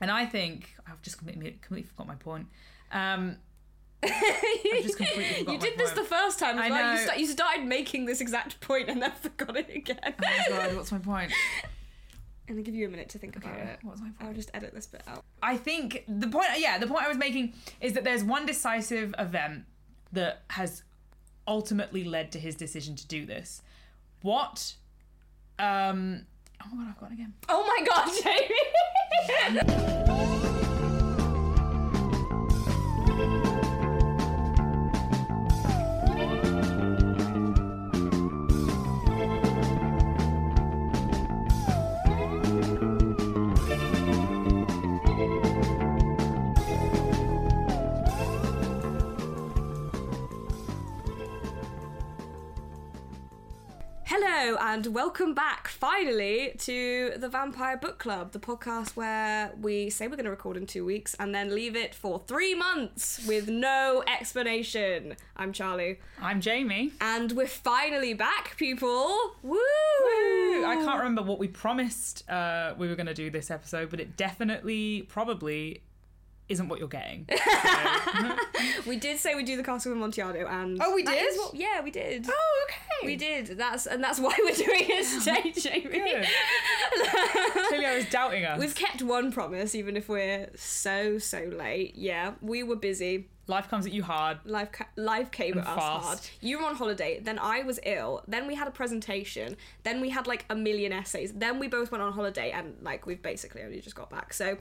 And I think I've just completely, completely forgot my point. Um, I just completely forgot you my did this point. the first time as I well. You, know. sta- you started making this exact point and then forgot it again. Oh my god, what's my point? I'm gonna give you a minute to think about Okay, it. what's my point? I'll just edit this bit out. I think the point, yeah, the point I was making is that there's one decisive event that has ultimately led to his decision to do this. What? Um. Oh my god, I've gone again. Oh my god, Música Hello and welcome back finally to the Vampire Book Club, the podcast where we say we're going to record in two weeks and then leave it for three months with no explanation. I'm Charlie, I'm Jamie. and we're finally back, people! Woo! I can't remember what we promised uh, we were going to do this episode, but it definitely, probably, isn't what you're getting. We did say we'd do the Castle of Amontillado, and Oh, we that did? is what- yeah, we did. oh, okay. We did. That's and that's why we're doing it today, Jamie. Good. Clearly, I was doubting us. We've kept one promise, even if we're so so late. Yeah, we were busy. Life comes at you hard. Life, ca- life came And at us fast. hard. You were on holiday, then I was ill, then we had a presentation, then we had like a million essays, then we both went on holiday, and like we've basically only just got back. So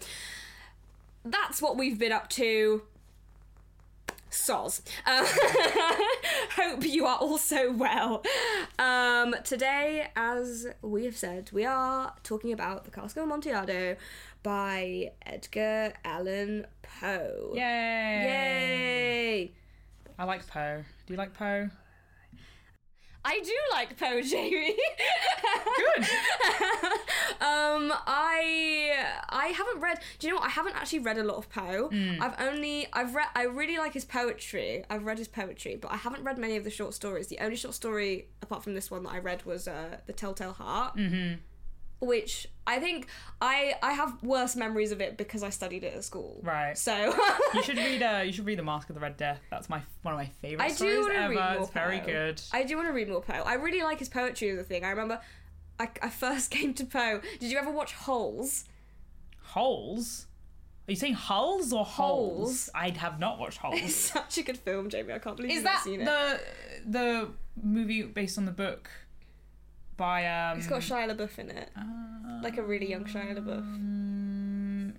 that's what we've been up to. Soz. Uh, hope you are also well. Um, today, as we have said, we are talking about The Cask of Amontillado by Edgar Allan Poe. Yay. Yay! I like Poe. Do you like Poe? I do like Poe, Jamie. Good. um, I I haven't read. Do you know what? I haven't actually read a lot of Poe. I've only I've read. I really like his poetry. I've read his poetry, but I haven't read many of the short stories. The only short story apart from this one that I read was uh, the Telltale Heart. Mm-hmm. Which I think I I have worse memories of it because I studied it at school. Right. So You should read. Uh, you should read the Masque of the Red Death. That's my one of my favorite I do stories want to ever. read more it's very Poe. good. I do want to read more Poe. I really like his poetry as a thing. I remember I, I first came to Poe. Did you ever watch Holes? Holes. Are you saying hulls or holes? Holes. I have not watched Holes. It's such a good film, Jamie. I can't believe Is you've that not seen it. the the movie based on the book by um? It's got Shia LaBeouf in it, like a really young Shia LaBeouf.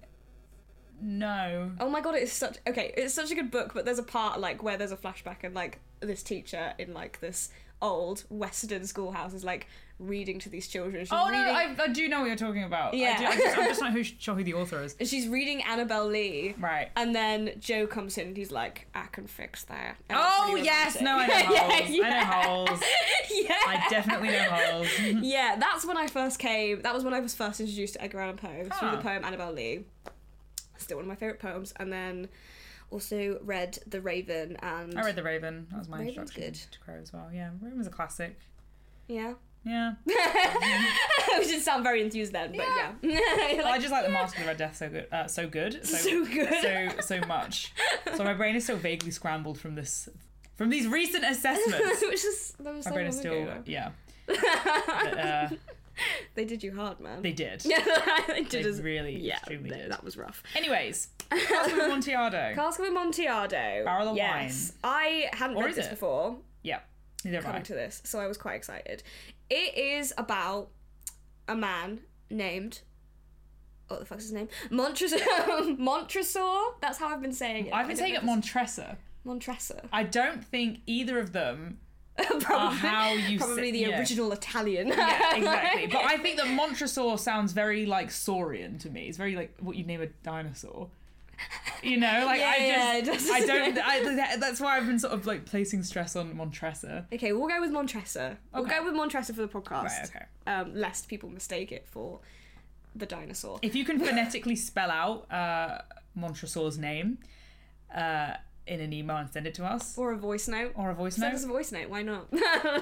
no. Oh my god, it's such okay. It's such a good book, but there's a part like where there's a flashback and like this teacher in like this old Western schoolhouses, like reading to these children. She's Oh no, I, I do know what you're talking about. Yeah. I I just, I'm just not who, sure who the author is. she's reading Annabel Lee. Right. And then Joe comes in and he's like, I can fix that. And Oh really yes, no, I know Yeah, holes. yeah. I know holes. yeah. I definitely know holes. Yeah, that's when I first came. That was when I was first introduced to Edgar Allan Poe through Ah. the poem Annabel Lee. Still one of my favorite poems. And then also read The Raven and I read The Raven. That was my Raven's introduction good. to Crow as well. Yeah, Raven was a classic. yeah. Yeah. I didn't sound very enthused then, but yeah. Well, I just like the Masque of the Red Death so good. Uh, so good. So, So good. So so much. So my brain is still vaguely scrambled from this, from these recent assessments. Which is that was My so brain is still ago. yeah. But, uh, They did you hard, man. they did. yeah, they did They as- really yeah, extremely th- did. That was rough. Anyways, Castle of Amontillado. Cask of Amontillado. Barrel of yes. I hadn't Or read this it? before. yeah. Neither coming to this, so I was quite excited. It is about a man named what the fuck's his name? Montresor. Montresor. That's how I've been saying it. I've been saying it if Montressa. Montresor. I don't think either of them probably, are how you probably the yeah. original Italian. Yeah, exactly. But I think that Montresor sounds very like saurian to me. It's very like what you'd name a dinosaur. You know, like Yeah, I yeah, just, it I don't. I, that's why I've been sort of like placing stress on Montressa. okay, we'll go with Montresor. We'll go with Montresor for the podcast. Right. Okay. Um, lest people mistake it for the dinosaur. If you can phonetically spell out uh, Montresor's name uh, in an email and send it to us, Or a voice note. or a voice Send note, us a voice note. Why not?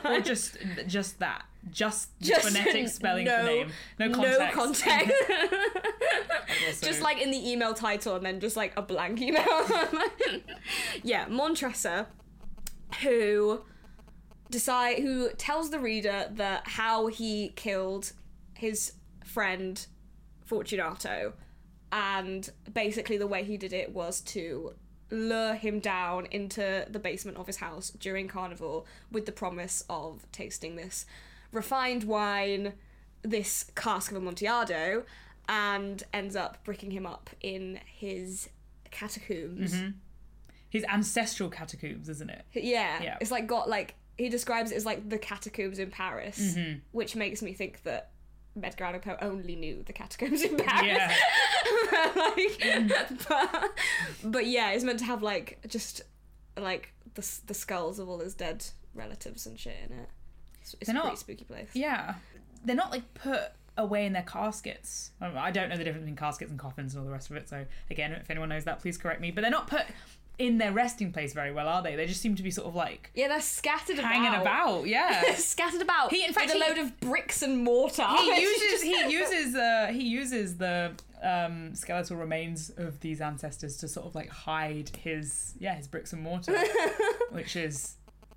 or just just that, just, Just phonetic spelling no, of the name. No No context. context. Also- just like in the email title and then just like a blank email. yeah, Montressa, who decide who tells the reader that how he killed his friend Fortunato, and basically the way he did it was to lure him down into the basement of his house during carnival with the promise of tasting this refined wine, this cask of Amontillado, and ends up bricking him up in his catacombs. his ancestral catacombs, isn't it? Yeah, Yeah. it's like got like he describes it as like the catacombs in Paris, Mm-hmm. which makes me think that Edgar Allan Poe only knew the catacombs in Paris. Yeah. like, but, but yeah, it's meant to have like just like the the skulls of all his dead relatives and shit in it. It's, it's a They're pretty spooky place. Yeah. They're not like put away in their caskets. I don't know- I don't know the difference between caskets and coffins and all the rest of it. So again, if anyone knows that, please correct me. But they're not put in their resting place very well, are they? They just seem to be sort of like Yeah, they're scattered hanging about. Yeah. scattered about. He- in fact, with a he- load of bricks and mortar. he uses he uses uh he uses the um skeletal remains of these ancestors to sort of like hide his yeah his bricks and mortar which is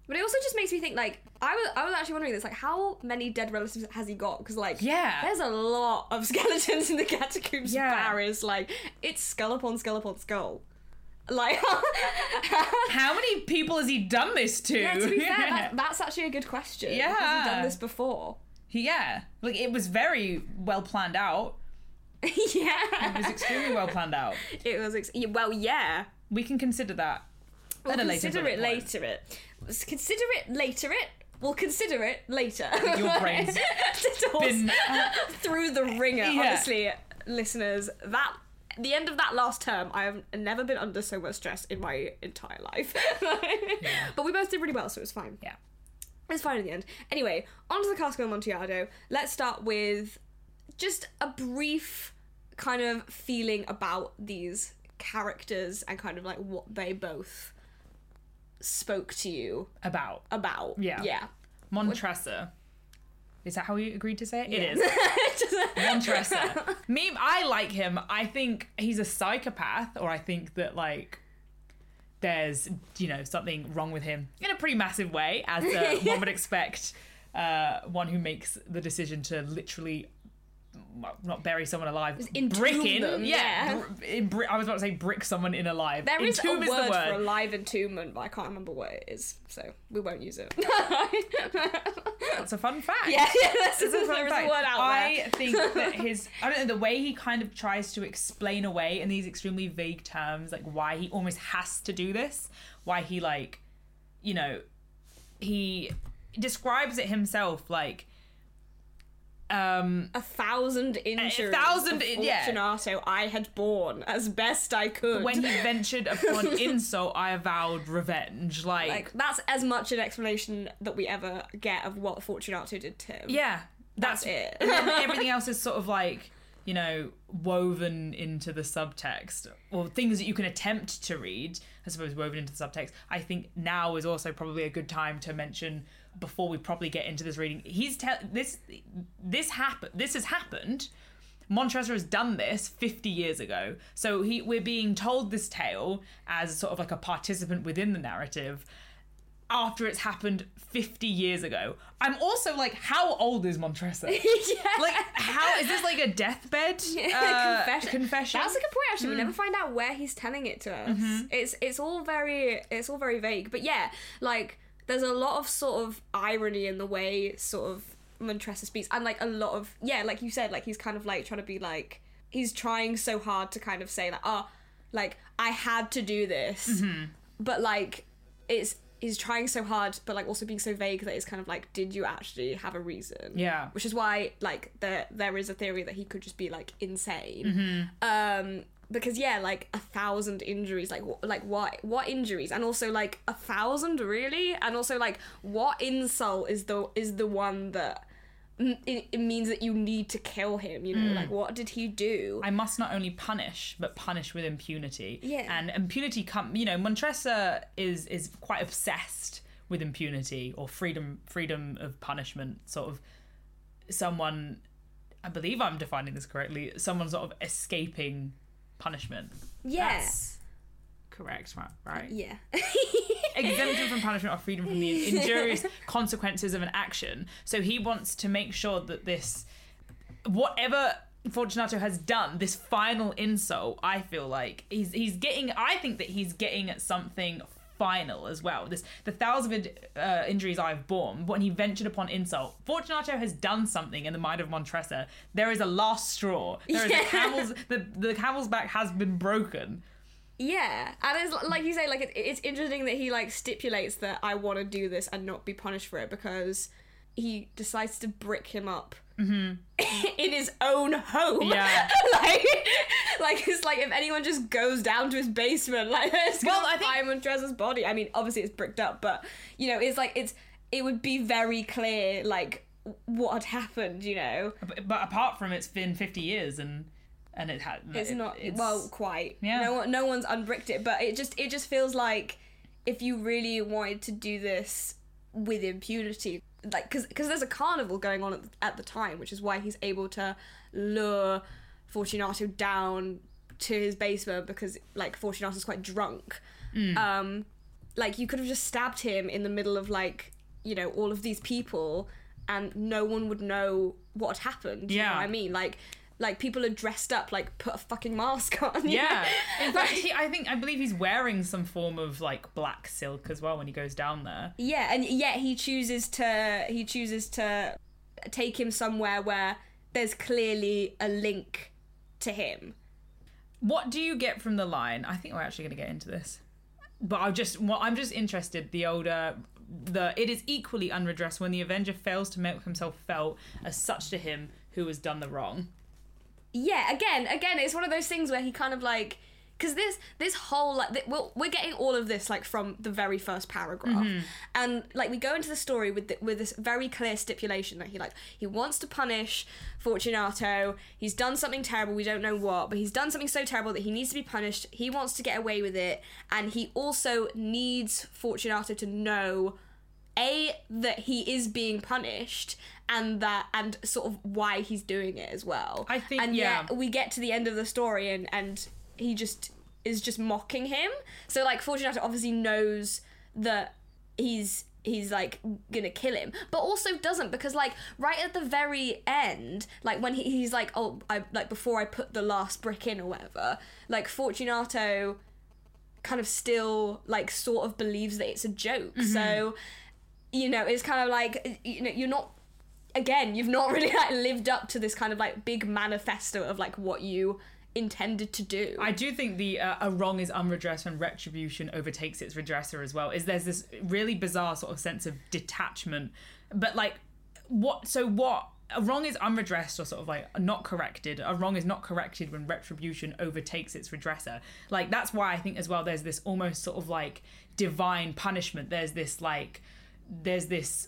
But it also just makes me think like I was I was actually wondering this like how many dead relatives has he got? Because like Yeah. there's a lot of skeletons in the catacombs Yeah. of Paris. Like it's skull upon skull upon skull. Like how many people has he done this to yeah, to be fair, that, that's actually a good question. Has he Yeah. done this before? yeah like it was very well planned out yeah. it was extremely well planned out It was ex- well, yeah. we can consider that We'll at a later consider it point. later. It Let's consider it later. It we'll consider it later. your brain's been- uh, through the ringer. Yeah. Honestly, listeners, that the end of that last term, I have never been under so much stress in my entire life. But we both did really well, so it was fine. yeah It's fine in the end. Anyway, on to the Cask of Amontillado. Let's start with just a brief kind of feeling about these characters and kind of like what they both spoke to you about about. Yeah. Yeah. Montressa is that how you agreed to say it? Yeah. It is. Montressa. Me, I like him. I think he's a psychopath, or I think that like there's you know something wrong with him in a pretty massive way, as uh, one would expect. Uh, one who makes the decision to literally well, not bury someone alive, brick in, them, yeah. br- in bri- I was about to say brick someone in alive. There is a is word, the word. for a live entombment, but I can't remember what it is, so we won't use it. That's a fun fact. yeah, yeah, that's, It's a there fun is a fact. word out I there. think that his I don't know the way he kind of tries to explain away in these extremely vague terms, like why he almost has to do this, why he like, you know, he describes it himself like, um, a thousand injuries. thousand of in- yeah. Fortunato I had borne as best I could. when he ventured upon insult, I avowed revenge. Like, like that's as much an explanation that we ever get of what Fortunato did to him. yeah, that's, that's, it. everything else is sort of like you know woven into the subtext or things that you can attempt to read i suppose woven into the subtext i think now is also probably a good time to mention before we probably get into this reading he's tell this this happened this has happened Montresor has done this 50 years ago. So he we're being told this tale as sort of like a participant within the narrative after it's happened 50 years ago. I'm also like, how old is Montresor? yeah. Like, how is this like a deathbed uh, confession. confession? That's a good point. Actually, we Hmm. never find out where he's telling it to us. Mm-hmm. It's it's all very it's all very vague. But yeah, like there's a lot of sort of irony in the way sort of Montressa speaks, and like a lot of yeah, like you said, like he's kind of like trying to be like he's trying so hard to kind of say that oh, like I had to do this, Mm-hmm. but like it's. He's trying so hard, but like also being so vague that it's kind of like, did you actually have a reason? Yeah. which is why like there there is a theory that he could just be like insane Mm-hmm. um because yeah like a thousand injuries like wh- like what what injuries and also like a thousand really and also like what insult is the is the one that it, it means that you need to kill him you know Mm. like what did he do I must not only punish, but punish with impunity. Yeah. And impunity come you know, Montressa is is quite obsessed with impunity or freedom freedom of punishment, sort of someone I believe I'm defining this correctly, someone sort of escaping punishment. Yeah. Correct, right? Right. Yeah. exemption from punishment or freedom from the injurious consequences of an action. So he wants to make sure that this, whatever Fortunato has done, this final insult, I feel like he's he's getting. I think that he's getting at something final as well. This the thousand uh, injuries I've borne. When he ventured upon insult, Fortunato has done something in the mind of Montressa. There is a last straw. There is Yeah. a camel's the the camel's back has been broken. Yeah, and it's like you say, like it, it's interesting that he like stipulates that I want to do this and not be punished for it because he decides to brick him up in his own home. Mm-hmm. Yeah. like, like it's like if anyone just goes down to his basement, like it's Well, I think- find Montreza's body. I mean, obviously it's bricked up, but you know, it's like it's it would be very clear like what had happened. You know, But, but apart from it's been fifty years and and it had it's it- not it's- well quite Yeah. no one no one's unbricked it but it just it just feels like if you really wanted to do this with impunity like because there's a carnival going on at the, at the time which is why he's able to lure fortunato down to his basement because like fortunato's quite drunk Mm. um like you could have just stabbed him in the middle of like you know all of these people and no one would know what had happened you know Yeah. what i mean like like people are dressed up like put a fucking mask on Yeah. In fact, he, I think I believe he's wearing some form of like black silk as well when he goes down there. yeah and yet he chooses to he chooses to take him somewhere where there's clearly a link to him What do you get from the line? I think we're actually going to get into this, but I'm just well, I'm just interested. The older the it is equally unredressed when the Avenger fails to make himself felt as such to him who has done the wrong. Yeah again again it's one of those things where he kind of like because this this whole like th- well, we're getting all of this like from the very first paragraph. Mm-hmm. And like we go into the story with the, with this very clear stipulation that he like he wants to punish fortunato. He's done something terrible we don't know what but he's done something so terrible that he needs to be punished. He wants to get away with it. And he also needs fortunato to know a that he is being punished and that and sort of why he's doing it as well I think- and yeah. yet we get to the end of the story and and he just is just mocking him so like fortunato obviously knows that he's he's like gonna kill him but also doesn't because like right at the very end like when he, he's like oh i like before i put the last brick in or whatever like fortunato kind of still like sort of believes that it's a joke Mm-hmm. so you know it's kind of like you know you're not again you've not really like lived up to this kind of like big manifesto of like what you intended to do I do think the uh, a wrong is unredressed when retribution overtakes its redresser as well. Is there's this really bizarre sort of sense of detachment, but like what? So what? A wrong is unredressed or sort of like not corrected. A wrong is not corrected when retribution overtakes its redresser. Like that's why I think as well. There's this almost sort of like divine punishment. There's this like there's this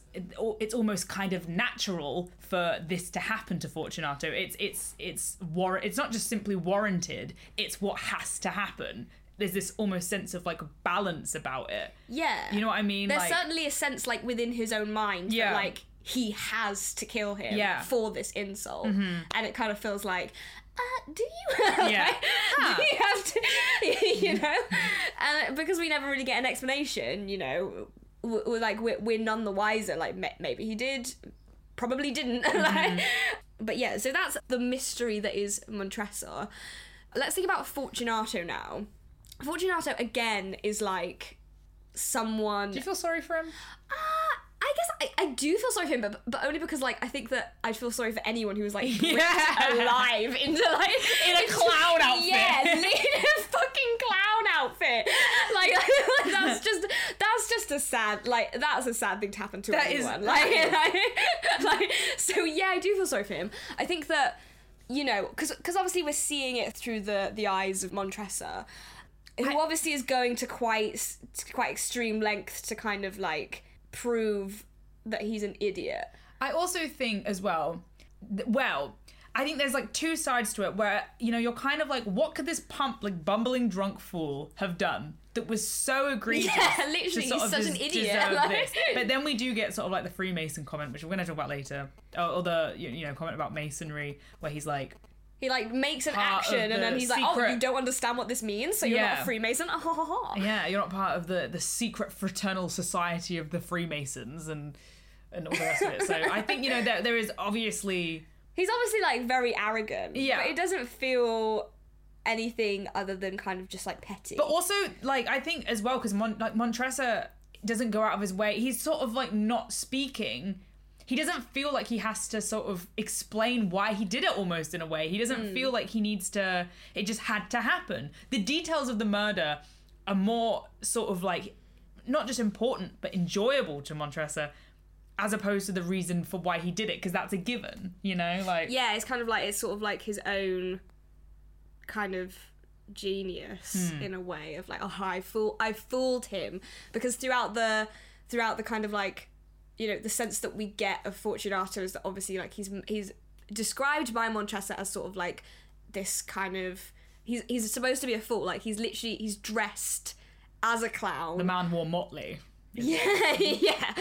it's almost kind of natural for this to happen to Fortunato. It's it's it's war it's not just simply warranted, it's what has to happen. There's this almost sense of like balance about it. yeah You know what I mean? there's like certainly a sense like within his own mind Yeah. that like he has to kill him Yeah. Mm-hmm. for this insult and it kind of feels like uh, do you Yeah. Like, Huh. do you have to you know and because we never really get an explanation you know we're, like we're, we're none the wiser like ma- maybe he did probably didn't Mm-hmm. like, but yeah so that's the mystery that is Montressa let's think about Fortunato now Fortunato again is like someone Do you feel sorry for him? uh, I guess I, I do feel sorry for him, but, but only because like I think that I'd feel sorry for anyone who was like ripped Yeah. alive into like In a clown outfit. Yeah, in a fucking clown outfit. Like that's just that's just a sad like that's a sad thing to happen to That is- anyone. that like, like, like so yeah, I do feel sorry for him. I think that you know because because obviously we're seeing it through the the eyes of Montressa. Who I- obviously is going to quite to quite extreme lengths to kind of like prove that he's an idiot. I also think as well, th- well, I think there's like two sides to it where you know you're kind of like, what could this pump like bumbling drunk fool have done that was so egregious? Yeah, literally, he's such an idiot, like- But then we do get sort of like the Freemason comment, which we're going to talk about later, or, or the you know comment about masonry, where he's like, He like makes an Part action and then the he's like, "Oh, secret- you don't understand what this means, so you're not Yeah. a Freemason." Ha, ha, ha. yeah, you're not part of the the secret fraternal society of the Freemasons and and all the rest of it. So I think you know there there is obviously He's obviously like very arrogant. Yeah. but it doesn't feel anything other than kind of just like petty. But also, like, I think as well because Mon- like Montressa doesn't go out of his way. He's sort of like not speaking. He doesn't feel like he has to sort of explain why he did it almost in a way. He doesn't feel like he needs to. It just had to happen. The details of the murder are more sort of like not just important but enjoyable to Montressa as opposed to the reason for why he did it because that's a given, you know? Like yeah, it's kind of like it's sort of like his own kind of genius Hmm. in a way of like, oh, I fool, I fooled him because throughout the throughout the kind of like you know the sense that we get of Fortunato is that obviously like he's he's described by Montressa as sort of like this kind of he's he's supposed to be a fool like he's literally he's dressed as a clown the man wore motley. yeah, yeah.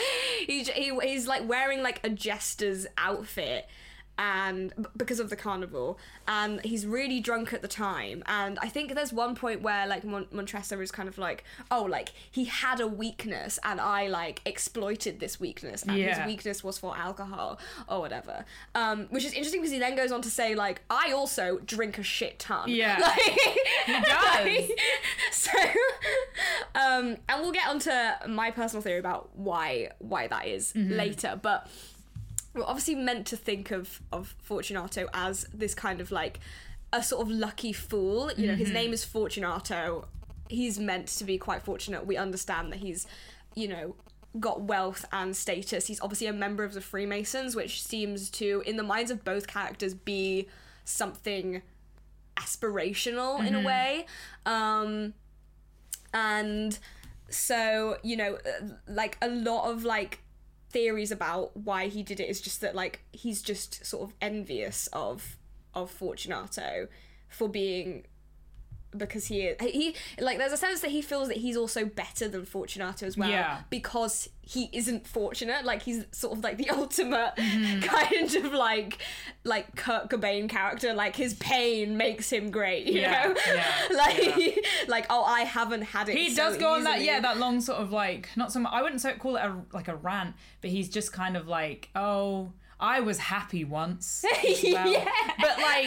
He, he he's like wearing like a jester's outfit and because of the carnival and he's really drunk at the time and i think there's one point where like Mon- montressa is kind of like oh like he had a weakness and i like exploited this weakness and Yeah. his weakness was for alcohol or whatever um which is interesting because he then goes on to say like i also drink a shit ton Yeah. like, He does. so um and we'll get onto my personal theory about why why that is Mm-hmm. later but we're obviously meant to think of of fortunato as this kind of like a sort of lucky fool. You know Mm-hmm. his name is fortunato. He's meant to be quite fortunate. We understand that he's you know got wealth and status. He's obviously a member of the freemasons which seems to in the minds of both characters be something aspirational in a way. Um and so you know uh, like a lot of like theories about why he did it is just that like he's just sort of envious of of fortunato for being because he is he like there's a sense that he feels that he's also better than fortunato as well Yeah. because he isn't fortunate like he's sort of like the ultimate Mm-hmm. kind of like like kurt cobain character like his pain makes him great you Yeah, know yeah, like like oh i haven't had it He so does go on that, yeah, that long sort of like not so much. I wouldn't so call it a like a rant, but he's just kind of like, oh, I was happy once. well." Yeah. But like,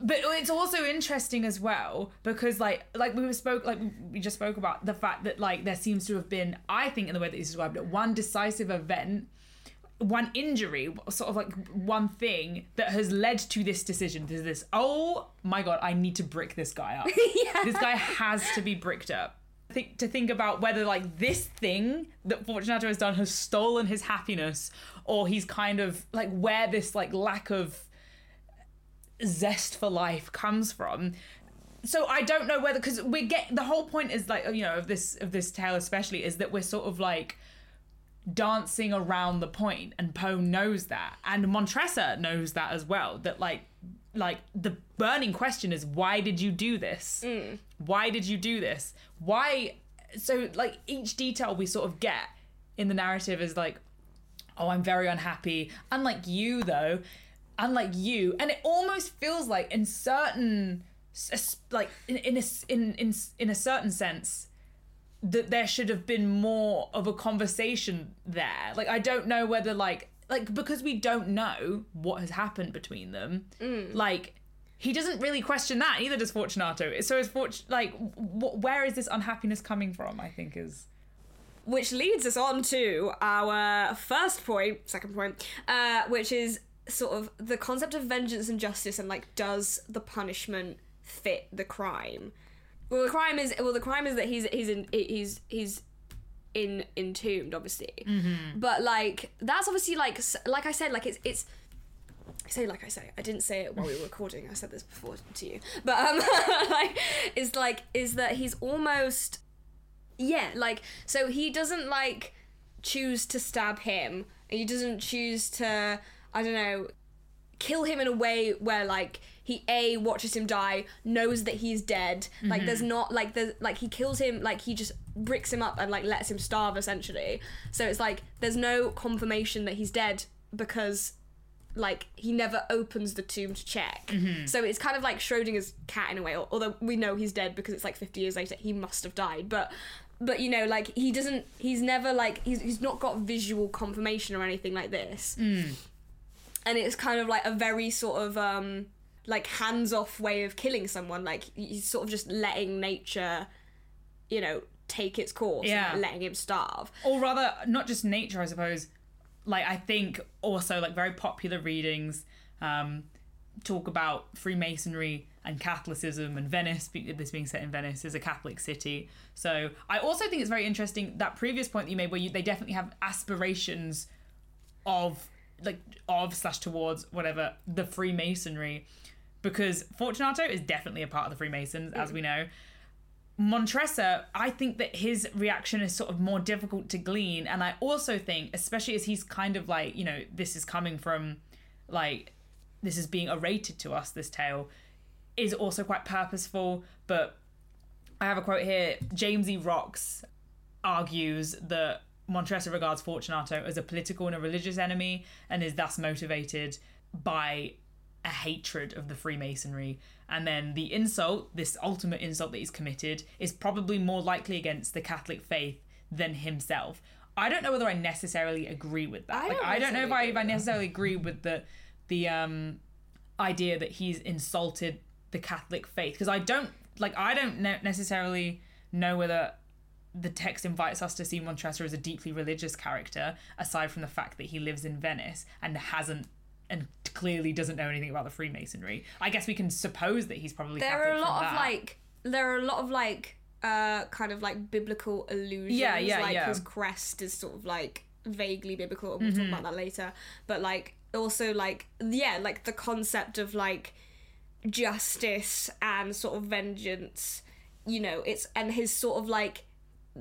but it's also interesting as well because like like we spoke like we just spoke about the fact that like there seems to have been I think in the way that you described it one decisive event one injury, sort of like one thing that has led to this decision. To this, oh my god, I need to brick this guy up. This guy has to be bricked up. Think to think about whether like this thing that Fortunato has done has stolen his happiness, or he's kind of like where this like lack of zest for life comes from. So I don't know whether because we get the whole point is like you know of this of this tale especially is that we're sort of like dancing around the point and Poe knows that and Montressa knows that as well that like like the burning question is why did you do this? Mm. Why did you do this? Why so like each detail we sort of get in the narrative is like oh i'm very unhappy. Unlike you though unlike you and it almost feels like in certain like in in a, in in, in a certain sense that there should have been more of a conversation there. Like i don't know whether like like because we don't know what has happened between them like he doesn't really question that either does fortunato so is Fort like wh- where is this unhappiness coming from i think is which leads us on to our first point, second point, uh, which is sort of the concept of vengeance and justice, and like, does the punishment fit the crime? Well, the crime is well, the crime is that he's he's in he's he's in entombed, obviously, but like that's obviously like like I said, like it's it's. I say like I say. I didn't say it while we were recording. I said this before to you, but um, like, is like is that he's almost yeah, like so he doesn't like choose to stab him. He doesn't choose to I don't know kill him in a way where like he a watches him die knows that he's dead like there's not like there's like he kills him like he just bricks him up and like lets him starve essentially. So it's like there's no confirmation that he's dead because like he never opens the tomb to check. So it's kind of like schrodinger's cat in a way although we know he's dead because it's like 50 years later he must have died. But but you know like he doesn't he's never like he's, he's not got visual confirmation or anything like this. And it's kind of like a very sort of um like hands-off way of killing someone. Like he's sort of just letting nature you know take its course Yeah. and letting him starve. Or rather not just nature i suppose. Like i think also like very popular readings um talk about freemasonry and catholicism and venice this being set in venice is a catholic city. So i also think it's very interesting that previous point that you made where you, they definitely have aspirations of like of slash towards whatever the freemasonry. Because fortunato is definitely a part of the freemasons as we know Montressa, I think that his reaction is sort of more difficult to glean. And I also think, especially as he's kind of like, you know, this is coming from like, this is being orated to us, this tale, is also quite purposeful. But I have a quote here James E. Rocks argues that Montressa regards Fortunato as a political and a religious enemy and is thus motivated by a hatred of the Freemasonry. And then the insult, this ultimate insult that he's committed, is probably more likely against the Catholic faith than himself. I don't know whether I necessarily agree with that. I like, don't I don't know if I, necessarily if I necessarily agree with the the um idea that he's insulted the Catholic faith because I don't like I don't necessarily know whether the text invites us to see Montressa as a deeply religious character, aside from the fact that he lives in Venice and hasn't and clearly doesn't know anything about the Freemasonry. I guess we can suppose that he's probably there are a lot of like there are a lot of like uh kind of like biblical allusions Yeah, yeah, like yeah. his crest is sort of like vaguely biblical and we'll Mm-hmm. talk about that later but like also like yeah like the concept of like justice and sort of vengeance you know it's and his sort of like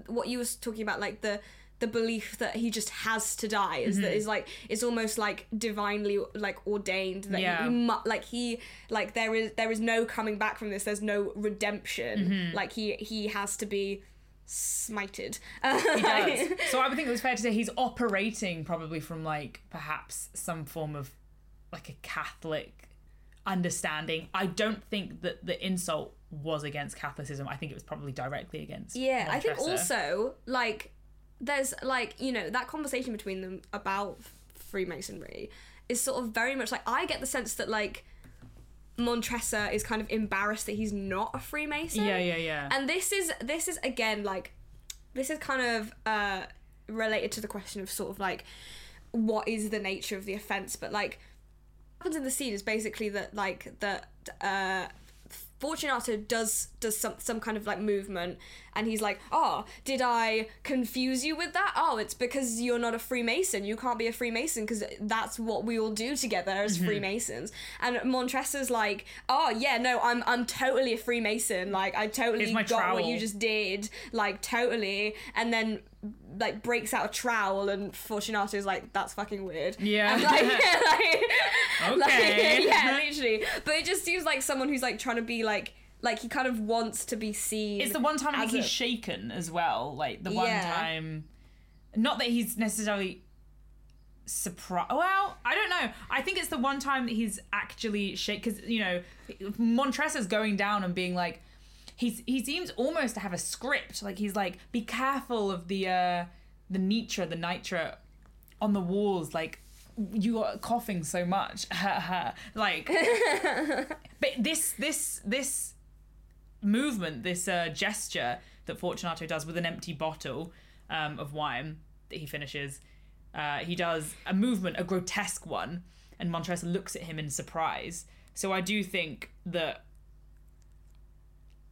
what you was talking about like the the belief that he just has to die is Mm-hmm. that is like it's almost like divinely like ordained that Yeah. he, he mu- like he like there is there is no coming back from this there's no redemption Mm-hmm. like he he has to be smited He does. so I would think it was fair to say he's operating probably from like perhaps some form of like a Catholic understanding. I don't think that the insult was against Catholicism. I think it was probably directly against. Yeah, I think also like there's like you know that conversation between them about Freemasonry is sort of very much like I get the sense that like Montressa is kind of embarrassed that he's not a Freemason. Yeah, yeah, yeah. And this is this is again like this is kind of uh related to the question of sort of like what is the nature of the offense, but like what happens in the scene is basically that like that uh Fortunato does does some some kind of like movement and he's like, "Oh, did I confuse you with that? Oh, it's because you're not a Freemason. You can't be a Freemason because that's what we all do together Mm-hmm. as Freemasons." And Montressa's like, "Oh, yeah, no, I'm I'm totally a Freemason. Like I totally got what you just did. Like totally." And then like breaks out a trowel and Fortunato's like, "That's fucking weird." Yeah. And, like, like, Okay. like, yeah, literally. But it just seems like someone who's like trying to be like like he kind of wants to be seen. It's the one time as think a- he's shaken as well. Like the one Yeah. time, not that he's necessarily surprised. Well, I don't know. I think it's the one time that he's actually shaken because you know Montressa's going down and being like, he's he seems almost to have a script. Like he's like, be careful of the uh the nitra, the nitra on the walls. Like you are coughing so much. like, but this this this movement, this uh, gesture that Fortunato does with an empty bottle um, of wine that he finishes, uh, he does a movement, a grotesque one, and Montressa looks at him in surprise. So I do think that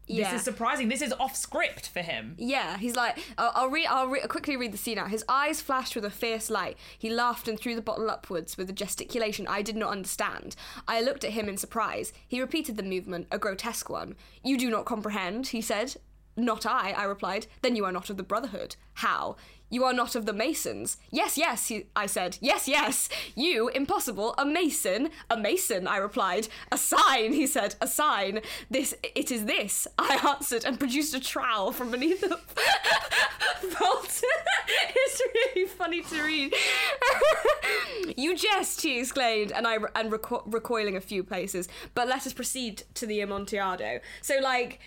yeah. this is surprising. This is off script for him. Yeah, he's like, I'll, I'll read. I'll re- quickly read the scene out. His eyes flashed with a fierce light. He laughed and threw the bottle upwards with a gesticulation I did not understand. I looked at him in surprise. He repeated the movement, a grotesque one. You do not comprehend, he said. Not I, I replied. Then you are not of the Brotherhood. How? You are not of the Masons. Yes, yes, he, I said. Yes, yes. You, impossible, a Mason. A Mason, I replied. A sign, he said. A sign. This, it is this, I answered and produced a trowel from beneath the vault. it's really funny to read. you jest, he exclaimed, and I and reco- recoiling a few places. But let us proceed to the Amontillado. So, like,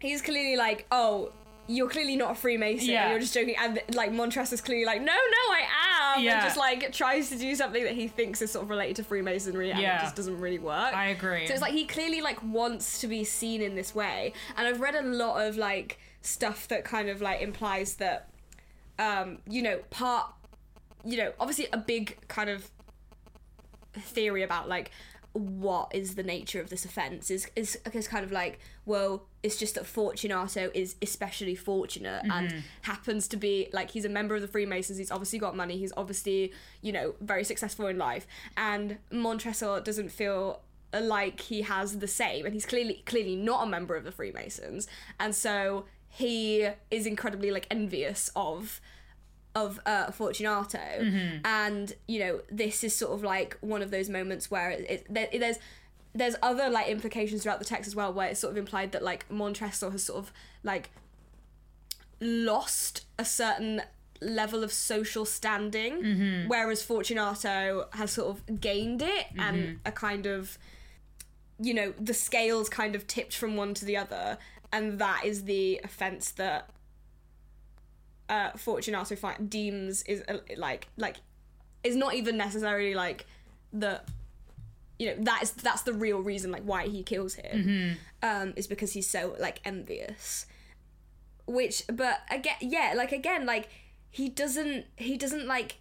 he's clearly like, oh, you're clearly not a Freemason. Yeah. You're just joking. And like Montress is clearly like, no, no, I am. Yeah. And just like tries to do something that he thinks is sort of related to Freemasonry and Yeah. it just doesn't really work. I agree. So it's like he clearly like wants to be seen in this way. And I've read a lot of like stuff that kind of like implies that um, you know, part you know, obviously a big kind of theory about like what is the nature of this offense is is, is kind of like well it's just that Fortunato is especially fortunate and mm-hmm. happens to be like he's a member of the Freemasons he's obviously got money he's obviously you know very successful in life and Montresor doesn't feel like he has the same and he's clearly clearly not a member of the Freemasons and so he is incredibly like envious of of uh, Fortunato, mm-hmm. and you know this is sort of like one of those moments where it, it, there, there's there's other like implications throughout the text as well, where it's sort of implied that like Montresor has sort of like lost a certain level of social standing, mm-hmm. whereas Fortunato has sort of gained it and mm-hmm. a kind of you know the scales kind of tipped from one to the other, and that is the offense that uh, Fortunato fi- deems is uh, like like is not even necessarily like the you know that is that's the real reason like why he kills him um is because he's so like envious which but again yeah like again like he doesn't he doesn't like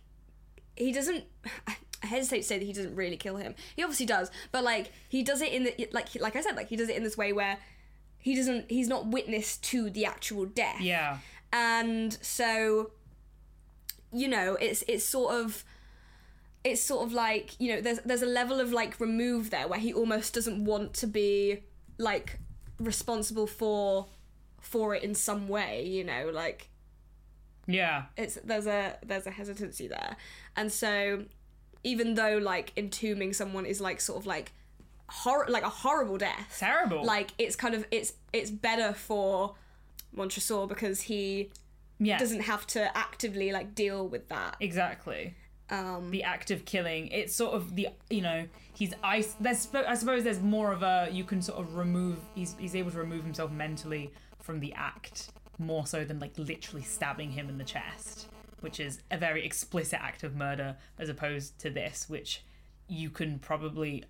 he doesn't I hesitate to say that he doesn't really kill him. He obviously does, but like he does it in the like like I said like he does it in this way where he doesn't he's not witness to the actual death yeah. And so you know it's it's sort of it's sort of like you know there's there's a level of like remove there where he almost doesn't want to be like responsible for for it in some way you know like Yeah. it's there's a there's a hesitancy there and so even though like entombing someone is like sort of like hor- like a horrible death Terrible. like it's kind of it's it's better for Montresor because he yeah. doesn't have to actively like deal with that. Exactly. Um, the act of killing. It's sort of the you know he's ice. There's I suppose there's more of a you can sort of remove. He's he's able to remove himself mentally from the act more so than like literally stabbing him in the chest, which is a very explicit act of murder as opposed to this, which you can probably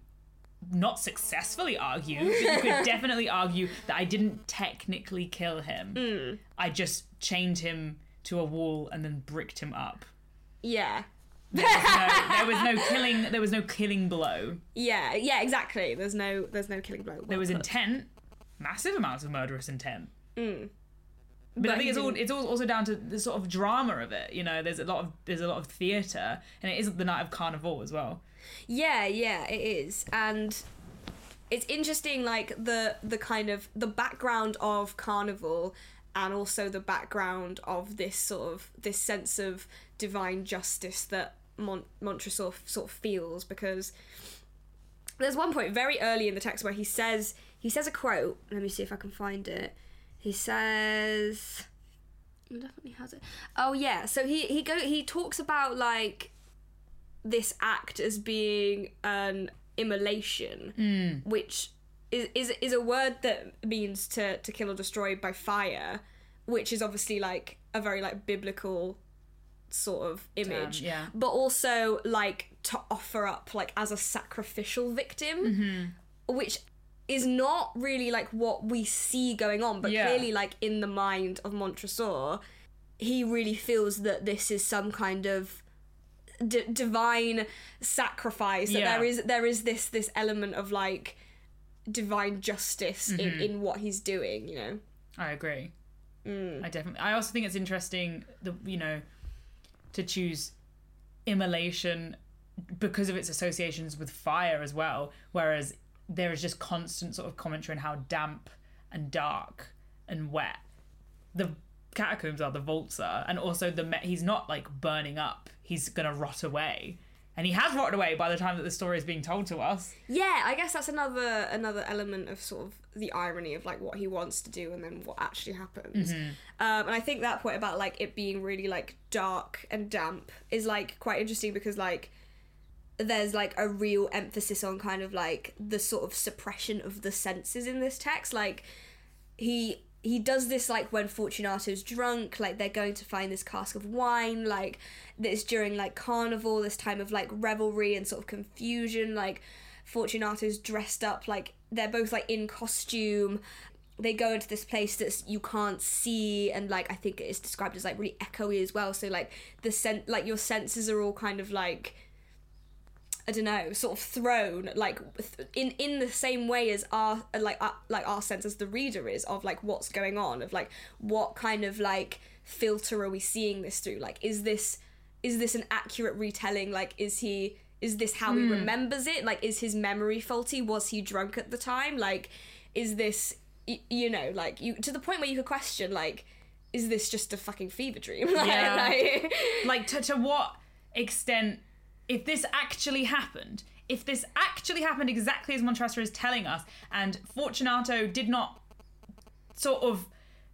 not successfully argue, but you could definitely argue that I didn't technically kill him. I just chained him to a wall and then bricked him up yeah, no, there was no killing. There was no killing blow. yeah, yeah, exactly. There's no there's no killing blow. There was Well intent, massive amounts of murderous intent. Mm. But, But I think it's all it's all also down to the sort of drama of it. You know, there's a lot of there's a lot of theatre, and it isn't the night of carnival as well. Yeah, yeah, it is, and it's interesting, like the the kind of the background of Carnival, and also the background of this sort of this sense of divine justice that Mont- Montresor sort of feels because there's one point very early in the text where he says he says a quote. Let me see if I can find it. He says definitely has it. Oh yeah, so he he go he talks about like this act as being an immolation, hmm. which is, is is a word that means to to kill or destroy by fire, which is obviously like a very like biblical sort of image yeah. but also like to offer up like as a sacrificial victim mm-hmm. which is not really like what we see going on but Yeah. clearly like in the mind of Montresor he really feels that this is some kind of d- divine sacrifice that Yeah. there is there is this this element of like divine justice in in what he's doing you know I agree. Mm. I definitely. I also think it's interesting the you know to choose immolation because of its associations with fire as well. Whereas there is just constant sort of commentary on how damp and dark and wet. The catacombs are, the vaults are, and also the me- he's not like burning up. He's gonna rot away, and he has rotted away by the time that the story is being told to us. Yeah, I guess that's another another element of sort of the irony of like what he wants to do and then what actually happens. Um, and I think that point about like it being really like dark and damp is like quite interesting because like there's like a real emphasis on kind of like the sort of suppression of the senses in this text. Like he he does this like when Fortunato's drunk, like they're going to find this cask of wine, like this during like carnival, this time of like revelry and sort of confusion, like Fortunato's dressed up like they're both like in costume. They go into this place that you can't see, and like I think it's described as like really echoey as well. So like the sen- like your senses are all kind of like I don't know, sort of thrown like in in the same way as our like our, like our sense as the reader is of like what's going on of like what kind of like filter are we seeing this through? Like is this is this an accurate retelling? Like is he is this how he hmm. remembers it? Like is his memory faulty? Was he drunk at the time? Like is this y- you know like you to the point where you could question like is this just a fucking fever dream? like, Yeah. like- like to, to what extent if this actually happened if this actually happened exactly as Montresor is telling us and Fortunato did not sort of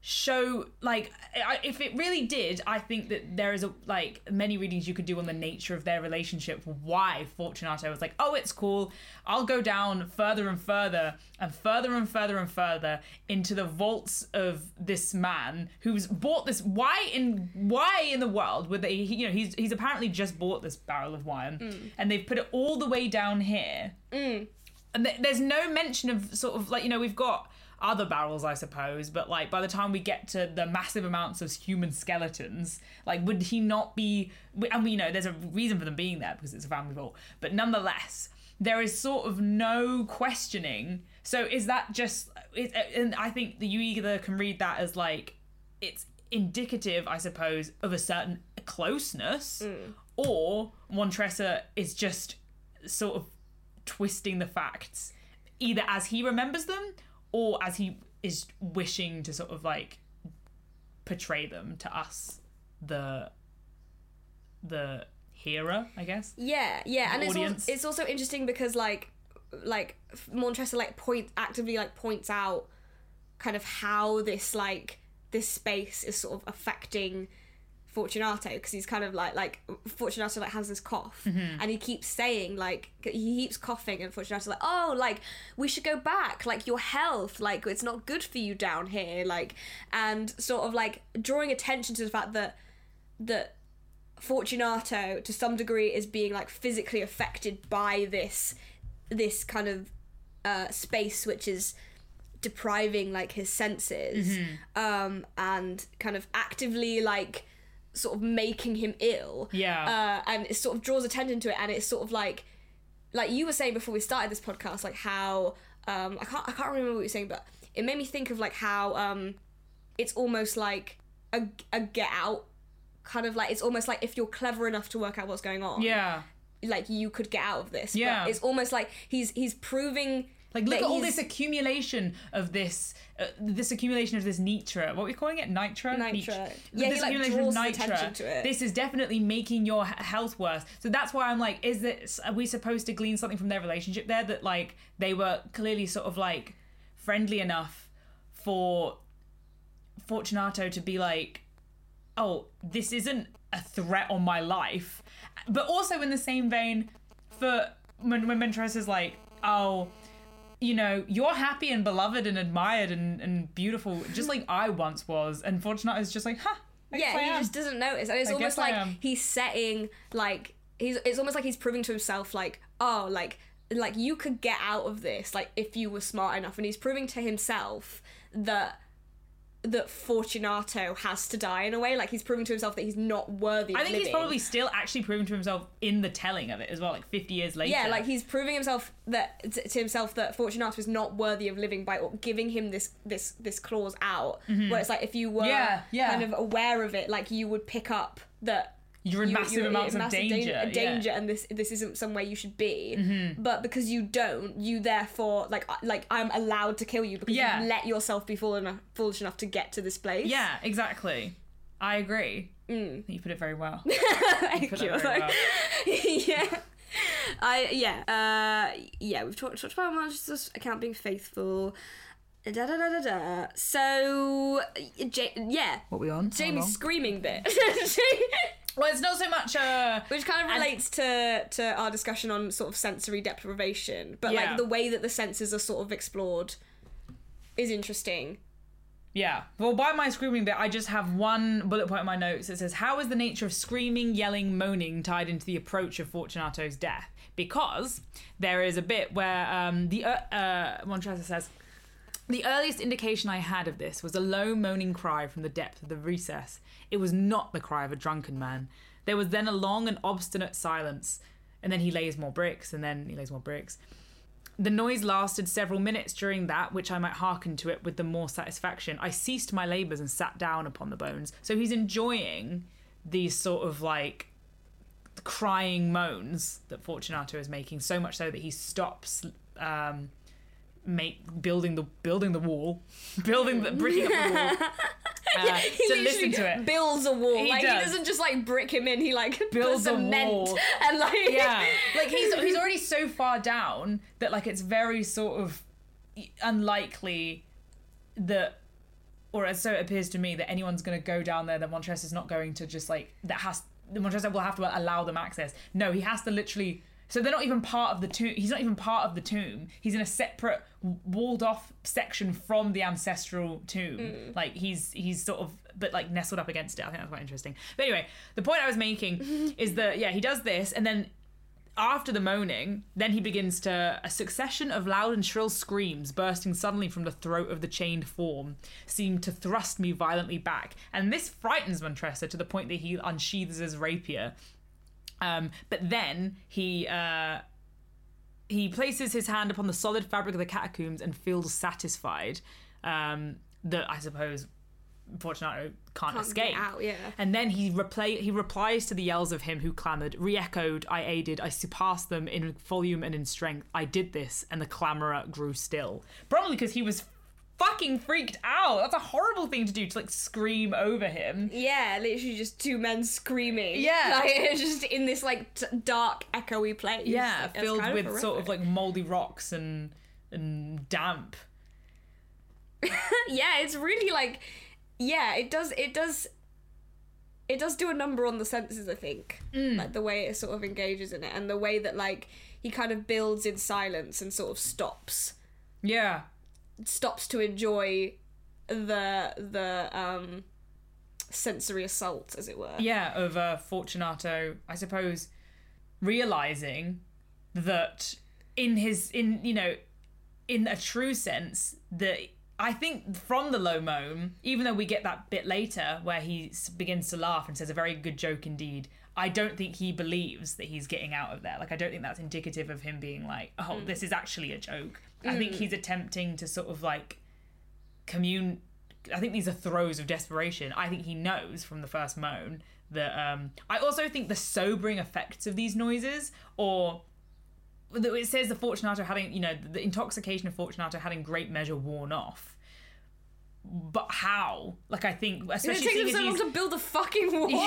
show like I- if it really did i think that there is a like many readings you could do on the nature of their relationship why fortunato was like oh it's cool. I'll go down further and further and further and further and further into the vaults of this man who's bought this why in why in the world would they you know he's he's apparently just bought this barrel of wine mm. and they've put it all the way down here. Mm. And th- there's no mention of sort of like you know we've got other barrels i suppose but like by the time we get to the massive amounts of human skeletons like would he not be and we know there's a reason for them being there because it's a family vault but nonetheless there is sort of no questioning. So is that just it, and i think that you either can read that as like it's indicative i suppose of a certain closeness mm. or montresor is just sort of twisting the facts either as he remembers them or as he is wishing to sort of like portray them to us the the hearer i guess? Yeah, yeah, and it's also, it's also interesting because like like Montresor like point actively like points out kind of how this like this space is sort of affecting Fortunato because he's kind of like like Fortunato like has this cough Mm-hmm. and he keeps saying like he keeps coughing and Fortunato's like oh like we should go back. Like your health like it's not good for you down here. Like and sort of like drawing attention to the fact that that Fortunato to some degree is being like physically affected by this this kind of uh, space which is depriving like his senses. Um and kind of actively like sort of making him ill Yeah. uh, and it sort of draws attention to it and it's sort of like like you were saying before we started this podcast like how um I can't I can't remember what you were saying but it made me think of like how um it's almost like a, a get out kind of like it's almost like if you're clever enough to work out what's going on yeah like you could get out of this Yeah. it's almost like he's he's proving like look that at all this accumulation of this uh, this accumulation of this nitra what are we calling it nitra Nitra. Nit- Yeah, this he, like, accumulation draws of attention to it. this is definitely making your health worse so that's why i'm like is this are we supposed to glean something from their relationship there that like they were clearly sort of like friendly enough for fortunato to be like oh, this isn't a threat on my life. But also in the same vein, for when when Montresor's like, oh, you know, you're happy and beloved and admired and, and beautiful, just like I once was. And Fortunato's just like, huh. Yeah he just doesn't notice and it's I almost like he's setting like he's it's almost like he's proving to himself like oh like like you could get out of this like if you were smart enough and he's proving to himself that that Fortunato has to die in a way like he's proving to himself that he's not worthy of I think he's probably still actually proving to himself in the telling of it as well, like 50 years later. yeah, like he's proving himself that to himself that Fortunato is not worthy of living by giving him this this this clause out. Where it's like if you were Mm-hmm. Yeah, yeah. kind of aware of it, like you would pick up that You're in you- massive you're in amounts of massive danger, dan- yeah. Mm-hmm. danger, and this this isn't somewhere you should be. But because you don't, you therefore like like I'm allowed to kill you because Yeah. you let yourself be fool enough, foolish enough to get to this place. Yeah, exactly. I agree. You put it very well. Thank you. very well. yeah. I yeah uh yeah we've talked talked about Manchester's account being faithful. Da da da da da. So ja- yeah, What we on? Jamie's screaming bit, Well, it's not so much. Uh, which kind of relates to to our discussion on sort of sensory deprivation, but Yeah. like the way that the senses are sort of explored is interesting. Yeah. Well, by my screaming bit, I just have one bullet point in my notes that says, How is the nature of screaming, yelling, moaning tied into the approach of Fortunato's death? Because there is a bit where um, the uh, uh, Montresor says, The earliest indication I had of this was a low moaning cry from the depth of the recess. It was not the cry of a drunken man. There was then a long and obstinate silence, and then he lays more bricks, and then he lays more bricks. The noise lasted several minutes during that, which I might hearken to it with the more satisfaction. I ceased my labours and sat down upon the bones. So he's enjoying these sort of like crying moans that Fortunato is making, so much so that he stops um, make building the building the wall, building the bricking up the wall. Uh, He to literally listen to it. builds a wall. He like does. he doesn't just like brick him in. He like Builds cement wall. and like yeah like he's he's already so far down that like it's very sort of unlikely that or as so it appears to me that anyone's going to go down there that Montress is not going to just like that has the Montress will have to allow them access no he has to literally so they're not even part of the tomb he's not even part of the tomb. He's in a separate walled off section from the ancestral tomb. Mm. Like he's he's sort of but like nestled up against it. I think that's quite interesting. But anyway the point i was making is that yeah he does this and then after the moaning, then he begins to a succession of loud and shrill screams bursting suddenly from the throat of the chained form seemed to thrust me violently back, and this frightens Montresor to the point that he unsheathes his rapier. Um, but then he uh, he places his hand upon the solid fabric of the catacombs and feels satisfied um, that I suppose Fortunato can't, Can't escape. out, yeah. And then he replay he replies to the yells of him who clamoured, re-echoed, I aided, I surpassed them in volume and in strength. I did this, and the clamourer grew still. Probably because he was fucking freaked out. That's a horrible thing to do to like scream over him. Yeah, literally just two men screaming. Yeah. like it's just in this like t- dark, echoey place. Yeah, it's filled with of sort of like moldy rocks and and damp. yeah, it's really like, yeah, it does, it does, it does do a number on the senses. I think, Mm. like the way it sort of engages in it, and the way that like he kind of builds in silence and sort of stops, Yeah. Stops to enjoy the the um sensory assault, as it were. yeah, of uh, Fortunato, I suppose, realizing that in his in you know in a true sense that I think from the low moan, even though we get that bit later where he begins to laugh and says a very good joke indeed. I don't think he believes that he's getting out of there. Like I don't think that's indicative of him being like, oh, this is actually a joke. I think he's attempting to sort of like commune I think these are throes of desperation. I think he knows from the first moan that um I also think the sobering effects of these noises or it says the Fortunato having, you know, the intoxication of Fortunato having great measure worn off. But how? Like I think It especially takes seeing him so long to build a fucking wall.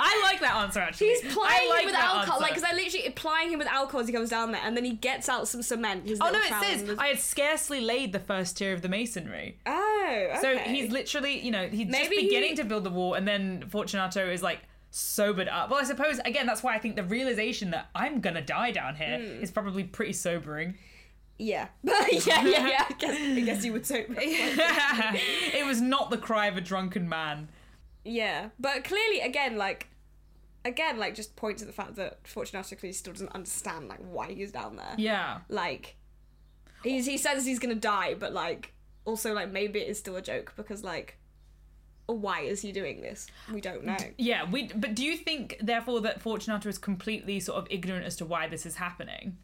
I like that answer actually. He's plying like him with alcohol, like because I literally plying him with alcohol as he comes down there, and then he gets out some cement. Oh no, it says I had scarcely laid the first tier of the masonry. Oh, okay. So he's literally, you know, he's just Maybe he- beginning to build the wall, and then Fortunato is like sobered up. Well, I suppose again that's why I think the realization that I'm gonna die down here Hmm. is probably pretty sobering. Yeah, yeah, yeah, yeah. I guess, I guess you would say. it was not the cry of a drunken man. yeah, but clearly, again, like, again, like, just points to the fact that Fortunato clearly still doesn't understand like why he's down there. Yeah. Like, he's he says he's gonna die, but like, also like maybe it is still a joke because like, why is he doing this? We don't know. Yeah, we. But do you think, therefore, that Fortunato is completely sort of ignorant as to why this is happening?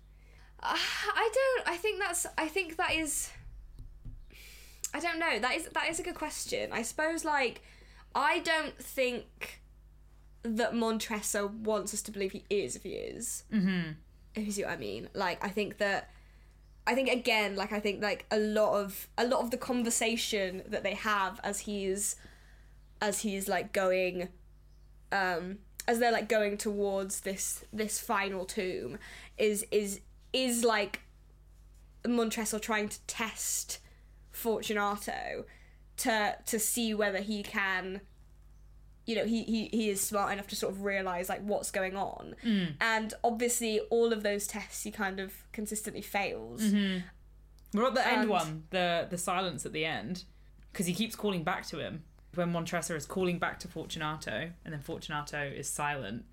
I don't. I think that's. I think that is. I don't know. That is that is a good question. I suppose like, I don't think that Montresor wants us to believe he is if he is. Mm-hmm. If you see what I mean. Like I think that I think again, like I think like a lot of a lot of the conversation that they have as he's as he's like going um as they're like going towards this this final tomb is is is like Montresor trying to test Fortunato to to see whether he can you know he, he he is smart enough to sort of realize like what's going on. Mm. And obviously all of those tests he kind of consistently fails. Mm-hmm. We're at the end one, the the silence at the end, because he keeps calling back to him. When Montresor is calling back to Fortunato, and then Fortunato is silent.